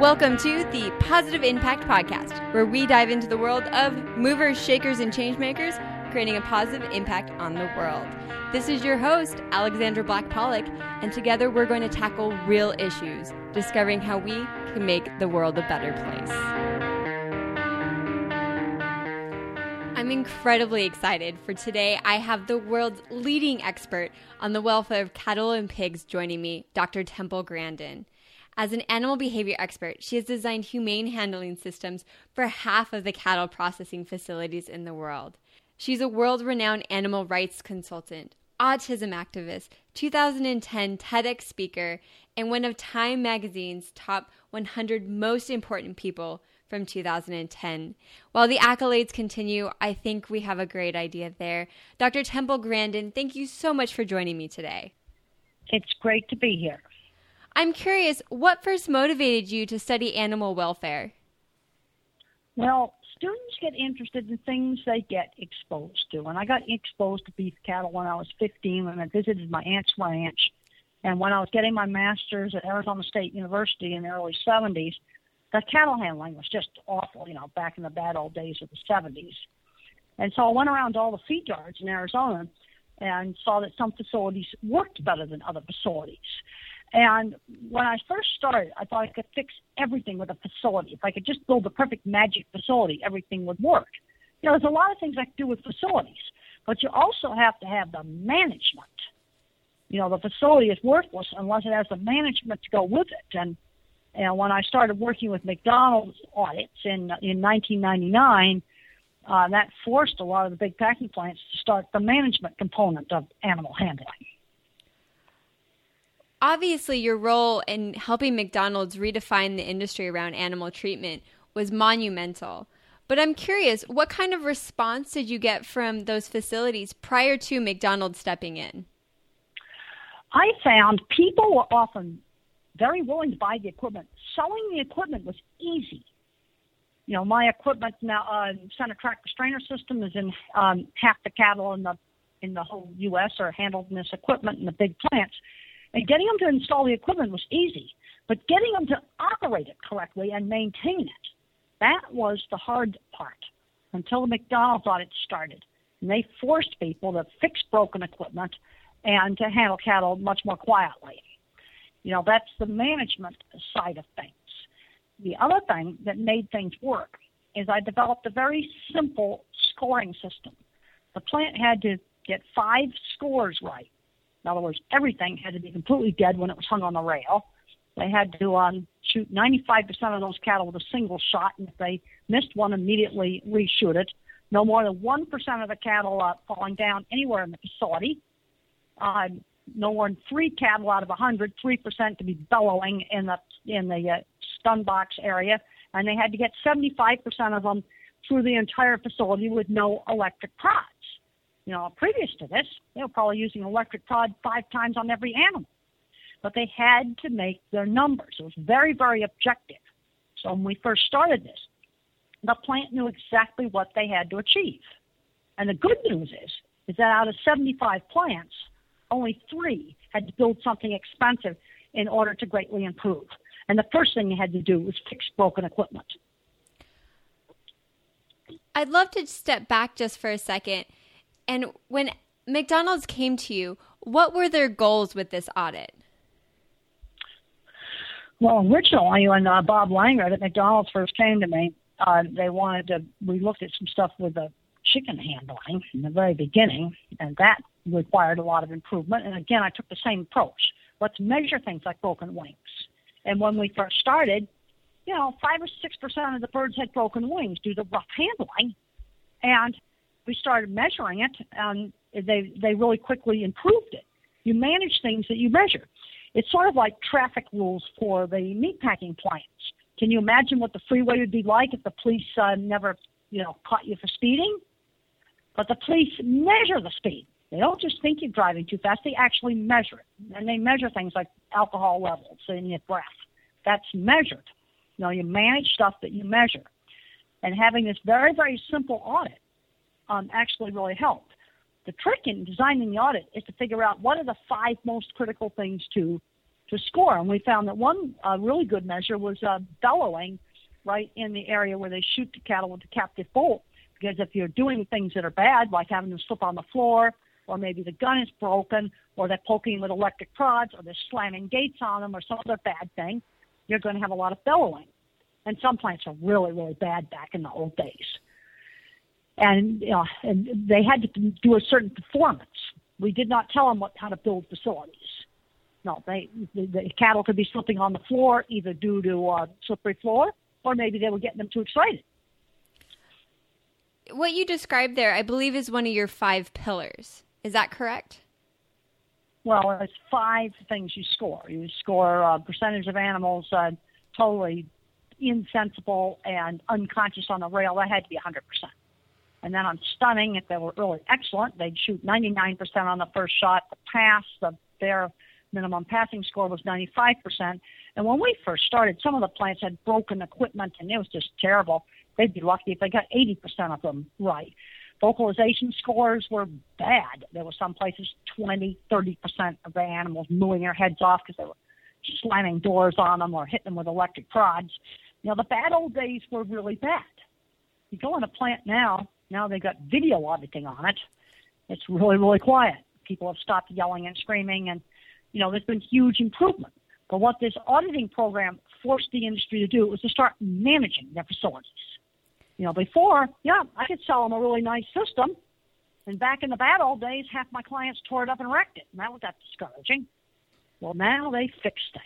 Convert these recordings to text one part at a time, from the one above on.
Welcome to the Positive Impact Podcast, where we dive into the world of movers, shakers, and changemakers, creating a positive impact on the world. This is your host, Alexandra Black Pollock, and together we're going to tackle real issues, discovering how we can make the world a better place. I'm incredibly excited for today. I have the world's leading expert on the welfare of cattle and pigs joining me, Dr. Temple Grandin. As an animal behavior expert, she has designed humane handling systems for half of the cattle processing facilities in the world. She's a world renowned animal rights consultant, autism activist, 2010 TEDx speaker, and one of Time magazine's top 100 most important people from 2010. While the accolades continue, I think we have a great idea there. Dr. Temple Grandin, thank you so much for joining me today. It's great to be here. I'm curious, what first motivated you to study animal welfare? Well, students get interested in things they get exposed to. And I got exposed to beef cattle when I was 15 when I visited my aunt's ranch. And when I was getting my master's at Arizona State University in the early 70s, the cattle handling was just awful, you know, back in the bad old days of the 70s. And so I went around to all the feed yards in Arizona and saw that some facilities worked better than other facilities. And when I first started, I thought I could fix everything with a facility. If I could just build the perfect magic facility, everything would work. You know, there's a lot of things I could do with facilities, but you also have to have the management. You know, the facility is worthless unless it has the management to go with it. And and when I started working with McDonald's audits in in 1999, uh, that forced a lot of the big packing plants to start the management component of animal handling obviously your role in helping McDonald's redefine the industry around animal treatment was monumental. But I'm curious, what kind of response did you get from those facilities prior to McDonald's stepping in? I found people were often very willing to buy the equipment. Selling the equipment was easy. You know, my equipment now, uh, center track restrainer system is in um, half the cattle in the in the whole U.S. are handled in this equipment in the big plants. And getting them to install the equipment was easy, but getting them to operate it correctly and maintain it, that was the hard part until the McDonald's audit started. And they forced people to fix broken equipment and to handle cattle much more quietly. You know, that's the management side of things. The other thing that made things work is I developed a very simple scoring system. The plant had to get five scores right in other words, everything had to be completely dead when it was hung on the rail. They had to um, shoot 95% of those cattle with a single shot, and if they missed one, immediately reshoot it. No more than 1% of the cattle uh, falling down anywhere in the facility. Uh, no more than three cattle out of 100, 3% to be bellowing in the in the uh, stun box area, and they had to get 75% of them through the entire facility with no electric prods. You know, previous to this, they were probably using electric prod five times on every animal. But they had to make their numbers. It was very, very objective. So when we first started this, the plant knew exactly what they had to achieve. And the good news is, is that out of 75 plants, only three had to build something expensive in order to greatly improve. And the first thing they had to do was fix broken equipment. I'd love to step back just for a second and when McDonald's came to you, what were their goals with this audit? Well, originally, when uh, Bob Langert at McDonald's first came to me, uh, they wanted to. We looked at some stuff with the chicken handling in the very beginning, and that required a lot of improvement. And again, I took the same approach. Let's measure things like broken wings. And when we first started, you know, five or six percent of the birds had broken wings due to rough handling, and we started measuring it, and they they really quickly improved it. You manage things that you measure. It's sort of like traffic rules for the meatpacking plants. Can you imagine what the freeway would be like if the police uh, never, you know, caught you for speeding? But the police measure the speed. They don't just think you're driving too fast; they actually measure it, and they measure things like alcohol levels in your breath. That's measured. You know, you manage stuff that you measure, and having this very, very simple audit um, actually really helped. The trick in designing the audit is to figure out what are the five most critical things to to score. And we found that one uh, really good measure was uh, bellowing right in the area where they shoot the cattle with the captive bolt. Because if you're doing things that are bad, like having them slip on the floor, or maybe the gun is broken, or they're poking with electric prods, or they're slamming gates on them, or some other bad thing, you're going to have a lot of bellowing. And some plants are really, really bad back in the old days. And, you know, and they had to do a certain performance. We did not tell them what, how to build facilities. No, they, the, the cattle could be slipping on the floor either due to uh, slippery floor or maybe they were getting them too excited. What you described there, I believe, is one of your five pillars. Is that correct? Well, it's five things you score. You score a percentage of animals uh, totally insensible and unconscious on the rail. That had to be 100%. And then on stunning, if they were really excellent, they'd shoot 99% on the first shot. The pass, the, their minimum passing score was 95%. And when we first started, some of the plants had broken equipment and it was just terrible. They'd be lucky if they got 80% of them right. Vocalization scores were bad. There were some places 20, 30% of the animals mooing their heads off because they were slamming doors on them or hitting them with electric prods. You know, the bad old days were really bad. You go in a plant now, now they've got video auditing on it. It's really, really quiet. People have stopped yelling and screaming, and, you know, there's been huge improvement. But what this auditing program forced the industry to do was to start managing their facilities. You know, before, yeah, I could sell them a really nice system. And back in the bad old days, half my clients tore it up and wrecked it. And that was that discouraging. Well, now they fix things.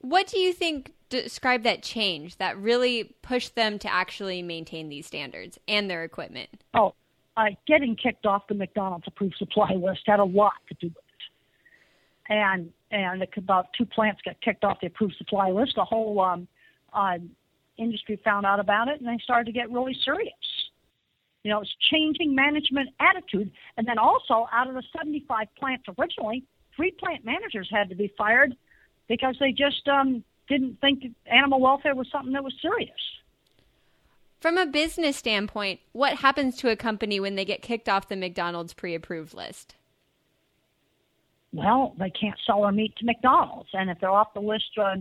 What do you think describe that change that really pushed them to actually maintain these standards and their equipment? Oh, uh, getting kicked off the McDonald's approved supply list had a lot to do with it. And and about two plants got kicked off the approved supply list. The whole um, uh, industry found out about it, and they started to get really serious. You know, it's changing management attitude, and then also out of the 75 plants originally, three plant managers had to be fired because they just um, didn't think animal welfare was something that was serious. From a business standpoint, what happens to a company when they get kicked off the McDonald's pre approved list? Well, they can't sell their meat to McDonald's. And if they're off the list, uh,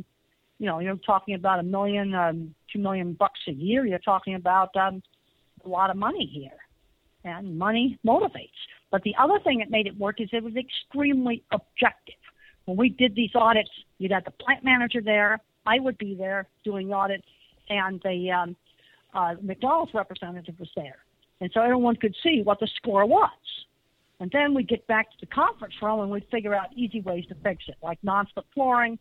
you know, you're talking about a million, um, two million bucks a year. You're talking about um, a lot of money here. And money motivates. But the other thing that made it work is it was extremely objective. When we did these audits, you'd have the plant manager there. I would be there doing the audit, and the um, uh, McDonald's representative was there. And so everyone could see what the score was. And then we get back to the conference room and we figure out easy ways to fix it, like non-slip flooring,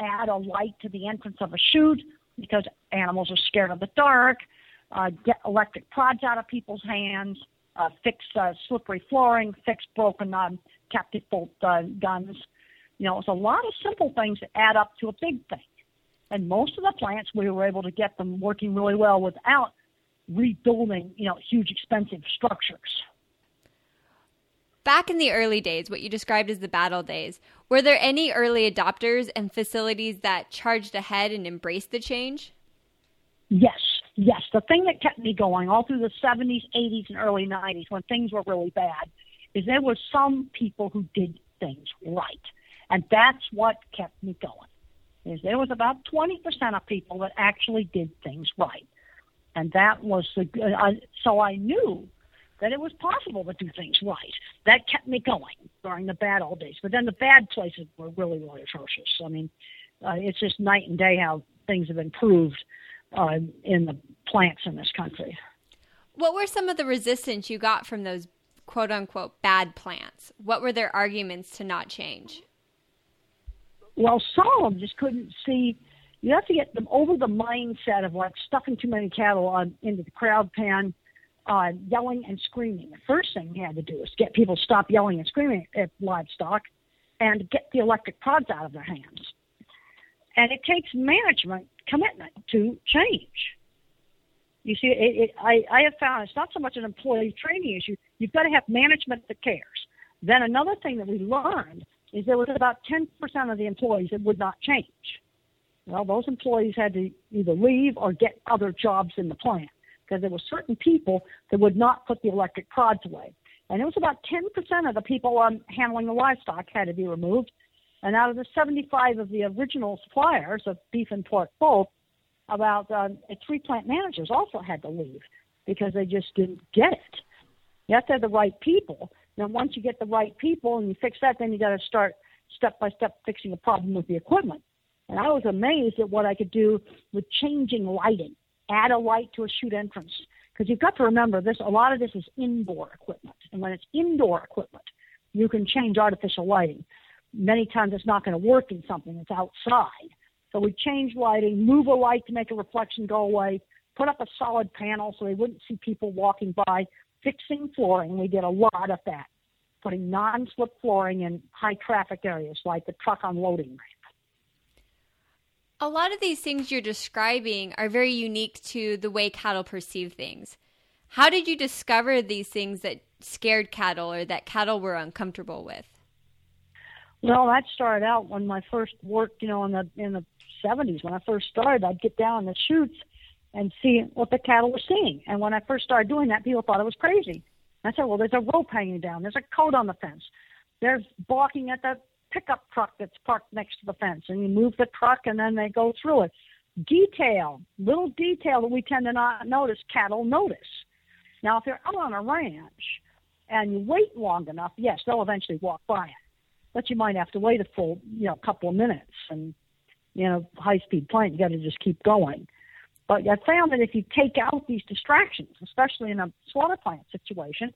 add a light to the entrance of a chute because animals are scared of the dark, uh, get electric prods out of people's hands, uh, fix uh, slippery flooring, fix broken um, captive bolt uh, guns. You know, it's a lot of simple things that add up to a big thing. And most of the plants, we were able to get them working really well without rebuilding, you know, huge expensive structures. Back in the early days, what you described as the battle days, were there any early adopters and facilities that charged ahead and embraced the change? Yes, yes. The thing that kept me going all through the 70s, 80s, and early 90s when things were really bad is there were some people who did things right. And that's what kept me going. Is there was about 20% of people that actually did things right. And that was the, uh, so I knew that it was possible to do things right. That kept me going during the bad old days. But then the bad places were really, really atrocious. I mean, uh, it's just night and day how things have improved uh, in the plants in this country. What were some of the resistance you got from those quote unquote bad plants? What were their arguments to not change? Well, some of them just couldn't see. You have to get them over the mindset of like stuffing too many cattle on into the crowd pen uh, yelling and screaming. The first thing he had to do is get people to stop yelling and screaming at livestock and get the electric prods out of their hands. And it takes management commitment to change. You see, it, it, I, I have found it's not so much an employee training issue. You've got to have management that cares. Then another thing that we learned is there was about 10% of the employees that would not change. Well, those employees had to either leave or get other jobs in the plant because there were certain people that would not put the electric prods away. And it was about 10% of the people um, handling the livestock had to be removed. And out of the 75 of the original suppliers of beef and pork both, about uh, three plant managers also had to leave because they just didn't get it. You have to have the right people. Then once you get the right people and you fix that, then you got to start step by step fixing the problem with the equipment. And I was amazed at what I could do with changing lighting. Add a light to a chute entrance. Because you've got to remember this a lot of this is indoor equipment. And when it's indoor equipment, you can change artificial lighting. Many times it's not going to work in something that's outside. So we change lighting, move a light to make a reflection go away, put up a solid panel so they wouldn't see people walking by, fixing flooring. We did a lot of that, putting non-slip flooring in high traffic areas like the truck unloading ramp. A lot of these things you're describing are very unique to the way cattle perceive things. How did you discover these things that scared cattle or that cattle were uncomfortable with? Well, that started out when my first work, you know, in the in the 70s. When I first started, I'd get down in the chutes and see what the cattle were seeing. And when I first started doing that, people thought it was crazy. I said, well, there's a rope hanging down. There's a coat on the fence. There's balking at the pickup truck that's parked next to the fence. And you move the truck and then they go through it. Detail, little detail that we tend to not notice, cattle notice. Now, if you're out on a ranch and you wait long enough, yes, they'll eventually walk by it. But you might have to wait a full, you know, couple of minutes. And, you know, high speed plant, you got to just keep going. But I found that if you take out these distractions, especially in a slaughter plant situation,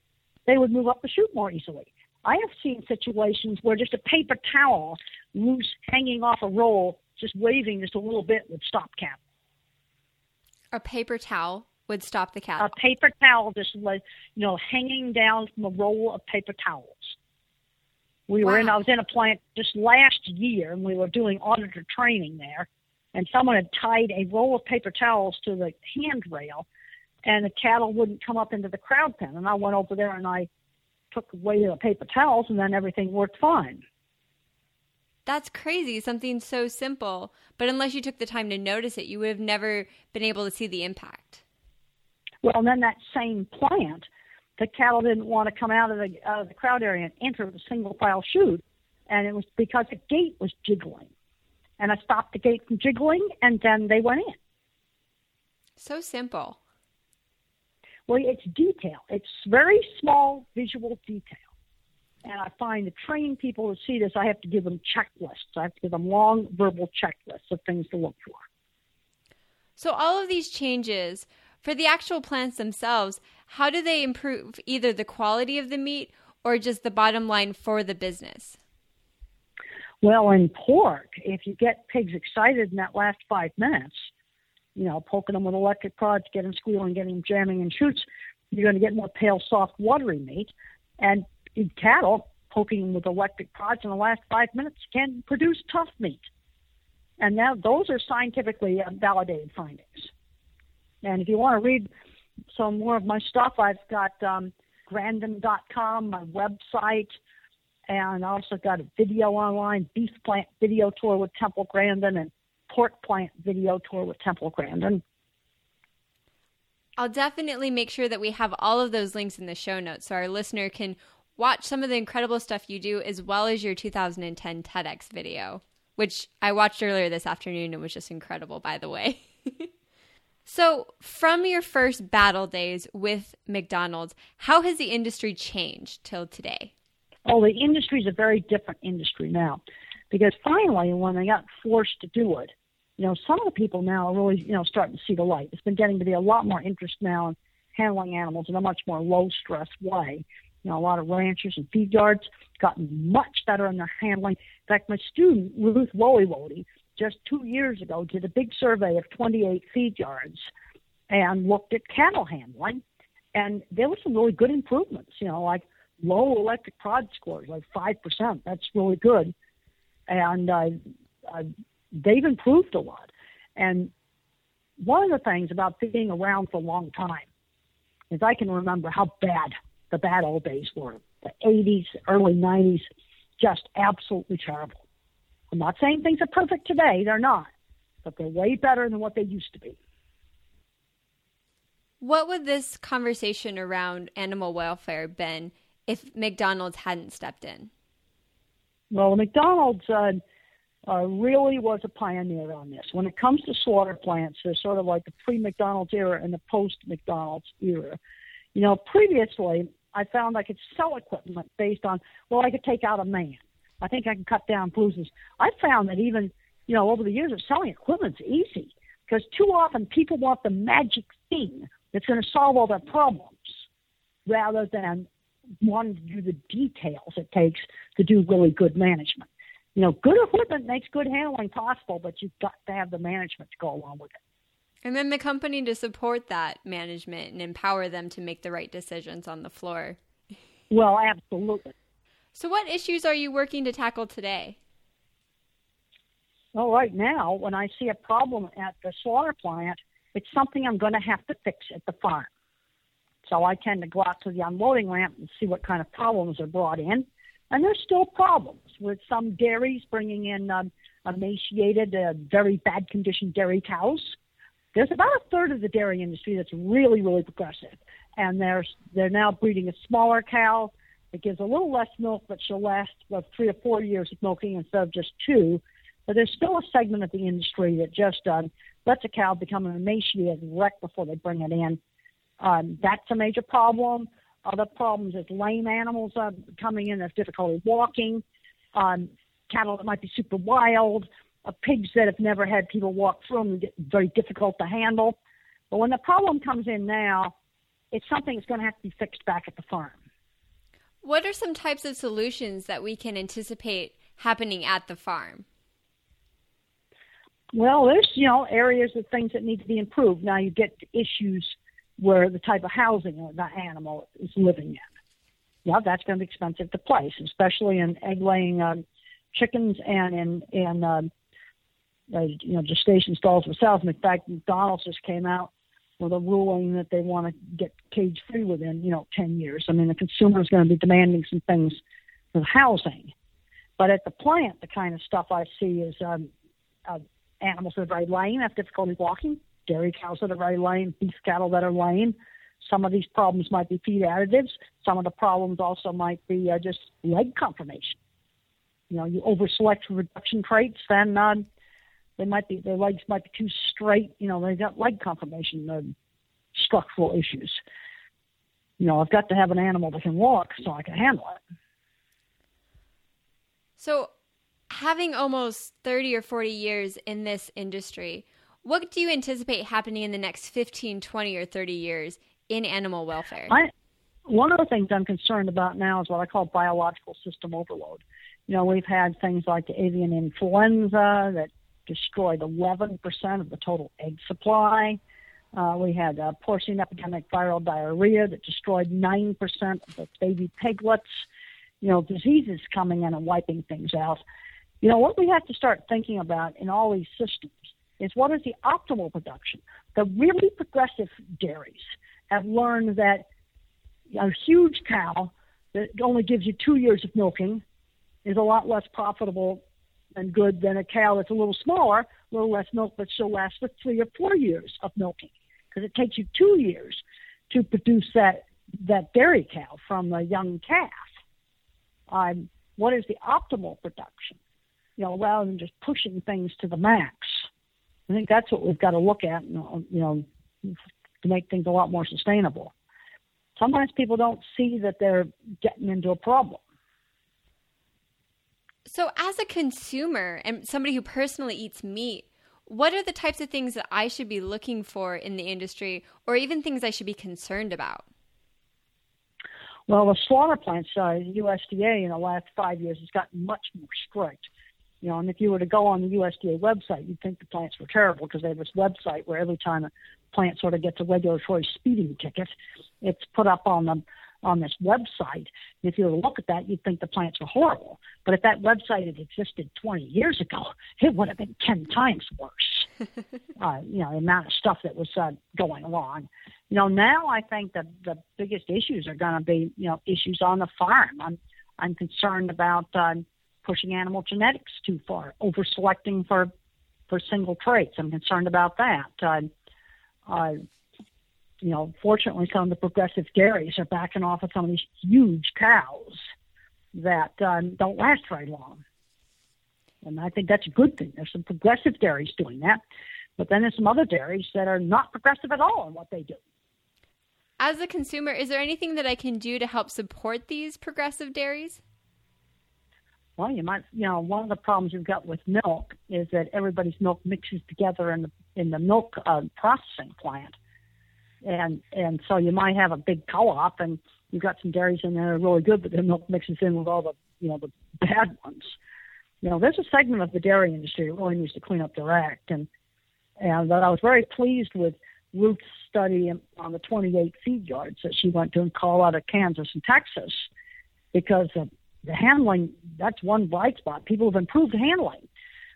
they would move up the chute more easily. I have seen situations where just a paper towel loose hanging off a roll, just waving just a little bit would stop cattle. A paper towel would stop the cattle. A paper towel just you know hanging down from a roll of paper towels. We wow. were in I was in a plant just last year and we were doing auditor training there and someone had tied a roll of paper towels to the handrail, and the cattle wouldn't come up into the crowd pen. And I went over there and I took away the paper towels, and then everything worked fine. That's crazy, something so simple. But unless you took the time to notice it, you would have never been able to see the impact. Well, then that same plant, the cattle didn't want to come out of the, out of the crowd area and enter the single file chute, and it was because the gate was jiggling and I stopped the gate from jiggling, and then they went in. So simple. Well, it's detail. It's very small visual detail. And I find to train people to see this, I have to give them checklists. I have to give them long verbal checklists of things to look for. So, all of these changes for the actual plants themselves, how do they improve either the quality of the meat or just the bottom line for the business? Well, in pork, if you get pigs excited in that last five minutes, you know, poking them with electric prods, getting them squealing, getting them jamming in chutes, you're going to get more pale, soft, watery meat. And in cattle, poking them with electric prods in the last five minutes can produce tough meat. And now those are scientifically validated findings. And if you want to read some more of my stuff, I've got um, Grandin.com, my website, and I also got a video online, beef plant video tour with Temple Grandin and pork plant video tour with Temple Grandin. I'll definitely make sure that we have all of those links in the show notes so our listener can watch some of the incredible stuff you do as well as your 2010 TEDx video, which I watched earlier this afternoon and was just incredible, by the way. so, from your first battle days with McDonald's, how has the industry changed till today? Oh, the industry is a very different industry now because finally, when they got forced to do it, you know, some of the people now are really, you know, starting to see the light. It's been getting to be a lot more interest now in handling animals in a much more low stress way. You know, a lot of ranchers and feed yards gotten much better in their handling. In fact, my student, Ruth Woiwode, just two years ago did a big survey of 28 feed yards and looked at cattle handling. And there were some really good improvements, you know, like low electric prod scores, like 5%. That's really good. And uh, uh, they've improved a lot. And one of the things about being around for a long time is I can remember how bad the bad old days were. The 80s, early 90s, just absolutely terrible. I'm not saying things are perfect today, they're not, but they're way better than what they used to be. What would this conversation around animal welfare been if McDonald's hadn't stepped in? Well, McDonald's uh, uh, really was a pioneer on this. When it comes to slaughter plants, there's sort of like the pre-McDonald's era and the post-McDonald's era. You know, previously I found I could sell equipment based on, well, I could take out a man. I think I can cut down bruises. I found that even, you know, over the years of selling equipment's easy because too often people want the magic thing that's going to solve all their problems rather than wanting to do the details it takes to do really good management. You know, good equipment makes good handling possible, but you've got to have the management to go along with it. And then the company to support that management and empower them to make the right decisions on the floor. Well, absolutely. So, what issues are you working to tackle today? Well, right now, when I see a problem at the slaughter plant, it's something I'm going to have to fix at the farm. So I tend to go out to the unloading ramp and see what kind of problems are brought in. And there's still problems with some dairies bringing in um, emaciated, uh, very bad condition dairy cows. There's about a third of the dairy industry that's really, really progressive. And they're, they're now breeding a smaller cow that gives a little less milk, but she'll last about three or four years of milking instead of just two. But there's still a segment of the industry that just um, lets a cow become an emaciated wreck before they bring it in. Um, that's a major problem. Other problems is lame animals uh, coming in, that's difficulty walking, um, cattle that might be super wild, uh, pigs that have never had people walk through them, very difficult to handle. But when the problem comes in now, it's something that's going to have to be fixed back at the farm. What are some types of solutions that we can anticipate happening at the farm? Well, there's you know areas of things that need to be improved. Now you get issues where the type of housing the animal is living in. Yeah, that's going to be expensive to place, especially in egg-laying uh, chickens and in in uh, uh, you know gestation stalls themselves. And In fact, McDonald's just came out with a ruling that they want to get cage-free within you know 10 years. I mean, the consumer is going to be demanding some things with housing, but at the plant, the kind of stuff I see is um, uh, animals that are very lame, have difficulty walking, dairy cows that are very lame, beef cattle that are lame. Some of these problems might be feed additives. Some of the problems also might be uh, just leg conformation. You know, you overselect for reduction traits, then uh, they might be their legs might be too straight. You know, they've got leg conformation uh, structural issues. You know, I've got to have an animal that can walk so I can handle it. So, having almost 30 or 40 years in this industry, what do you anticipate happening in the next 15, 20, or 30 years in animal welfare? I, one of the things I'm concerned about now is what I call biological system overload. You know, we've had things like avian influenza that destroyed 11% of the total egg supply. Uh, we had uh, porcine epidemic viral diarrhea that destroyed 9% of the baby piglets. You know, diseases coming in and wiping things out. You know, what we have to start thinking about in all these systems is what is the optimal production. The really progressive dairies have learned that a huge cow that only gives you two years of milking is a lot less profitable and good than a cow that's a little smaller, a little less milk, but still lasts for three or four years of milking because it takes you two years to produce that that dairy cow from a young calf. Um, what is the optimal production? You know, rather than just pushing things to the max. I think that's what we've got to look at, you know, to make things a lot more sustainable. Sometimes people don't see that they're getting into a problem. So, as a consumer and somebody who personally eats meat, what are the types of things that I should be looking for in the industry, or even things I should be concerned about? Well, the slaughter plants, uh, USDA in the last five years has gotten much more strict. You know, and if you were to go on the USDA website, you'd think the plants were terrible because they have this website where every time a plant sort of gets a regulatory speeding ticket, it's put up on the on this website. If you were to look at that, you'd think the plants were horrible. But if that website had existed 20 years ago, it would have been 10 times worse. uh, you know, the amount of stuff that was uh, going along. You know, now I think that the biggest issues are going to be, you know, issues on the farm. I'm I'm concerned about uh, pushing animal genetics too far, over selecting for for single traits. I'm concerned about that. Uh, uh, you know, fortunately, some of the progressive dairies are backing off of some of these huge cows that um, don't last very long. And I think that's a good thing. There's some progressive dairies doing that. But then there's some other dairies that are not progressive at all in what they do. As a consumer, is there anything that I can do to help support these progressive dairies? Well, you might, you know, one of the problems you've got with milk is that everybody's milk mixes together in the in the milk uh, processing plant, and and so you might have a big co-op, and you've got some dairies in there that are really good, but their milk mixes in with all the you know the bad ones. You know, there's a segment of the dairy industry that really needs to clean up their act, and and that I was very pleased with Ruth's study on the 28 feed yards that she went to in Colorado, Kansas, and Texas, because of the handling, that's one bright spot. People have improved handling.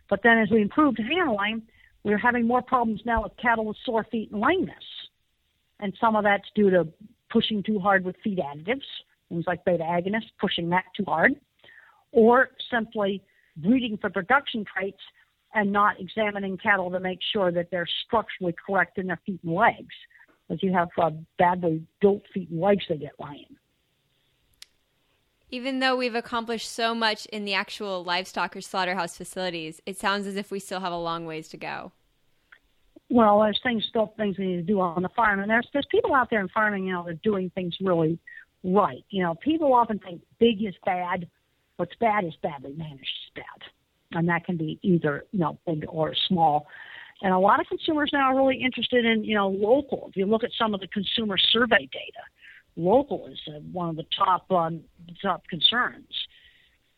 But then as we improved handling, we're having more problems now with cattle with sore feet and lameness. And some of that's due to pushing too hard with feed additives, things like beta agonists, pushing that too hard, or simply breeding for production traits and not examining cattle to make sure that they're structurally correct in their feet and legs. Because you have uh, badly built feet and legs that get lame even though we've accomplished so much in the actual livestock or slaughterhouse facilities, it sounds as if we still have a long ways to go. Well, there's things still things we need to do on the farm, and there's there's people out there in farming, you know, that are doing things really right. You know, people often think big is bad, what's bad is badly managed is bad, and that can be either you know big or small. And a lot of consumers now are really interested in you know local. If you look at some of the consumer survey data, local is uh, one of the top um, top concerns.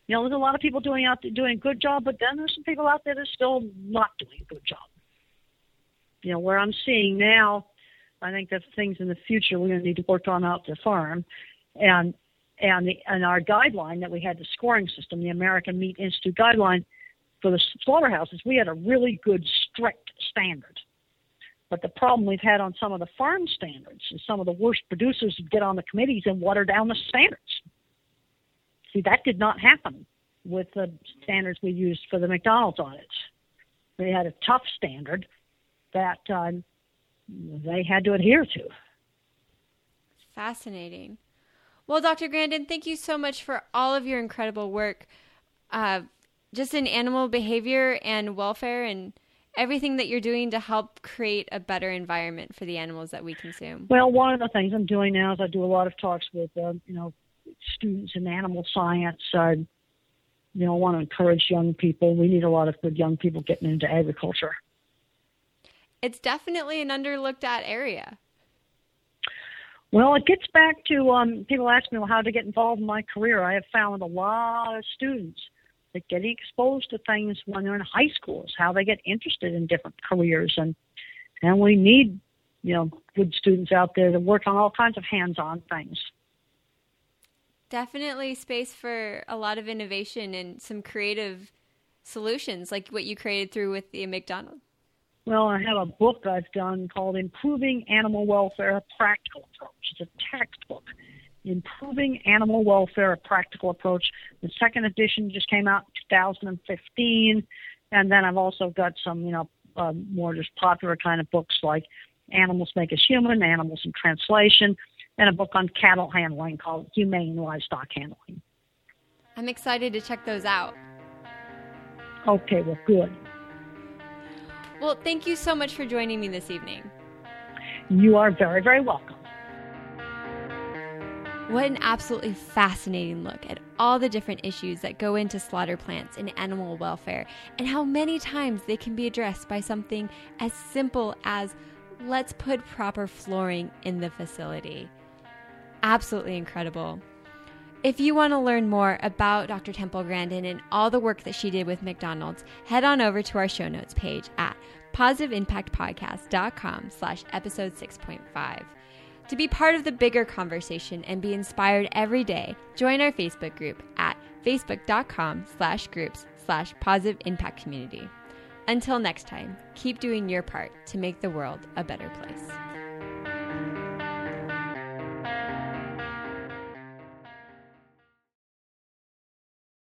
You know, there's a lot of people doing out there doing a good job, but then there's some people out there that are still not doing a good job. You know, where I'm seeing now, I think that things in the future we're going to need to work on out the farm, and and the and our guideline that we had the scoring system, the American Meat Institute guideline for the slaughterhouses, we had a really good strict standard but the problem we've had on some of the farm standards is some of the worst producers get on the committees and water down the standards. See, that did not happen with the standards we used for the McDonald's audits. They had a tough standard that uh, they had to adhere to. Fascinating. Well, Dr. Grandin, thank you so much for all of your incredible work, uh, just in animal behavior and welfare and everything that you're doing to help create a better environment for the animals that we consume? Well, one of the things I'm doing now is I do a lot of talks with, uh, you know, students in animal science. I, you know, want to encourage young people. We need a lot of good young people getting into agriculture. It's definitely an underlooked at area. Well, it gets back to um, people ask me well, how to get involved in my career. I have found a lot of students that getting exposed to things when they're in high school is how they get interested in different careers and and we need you know good students out there to work on all kinds of hands-on things definitely space for a lot of innovation and some creative solutions like what you created through with the McDonald's. Well, I have a book I've done called Improving Animal Welfare: A Practical Approach. It's a textbook Improving Animal Welfare, a Practical Approach. The second edition just came out in 2015. And then I've also got some, you know, uh, more just popular kind of books like Animals Make Us Human, Animals in Translation, and a book on cattle handling called Humane Livestock Handling. I'm excited to check those out. Okay, well, good. Well, thank you so much for joining me this evening. You are very, very welcome. What an absolutely fascinating look at all the different issues that go into slaughter plants and animal welfare, and how many times they can be addressed by something as simple as let's put proper flooring in the facility. Absolutely incredible. If you want to learn more about Dr. Temple Grandin and all the work that she did with McDonald's, head on over to our show notes page at positiveimpactpodcast.com slash episode 6.5. To be part of the bigger conversation and be inspired every day, join our Facebook group at facebook.com slash groups slash positive impact community. Until next time, keep doing your part to make the world a better place.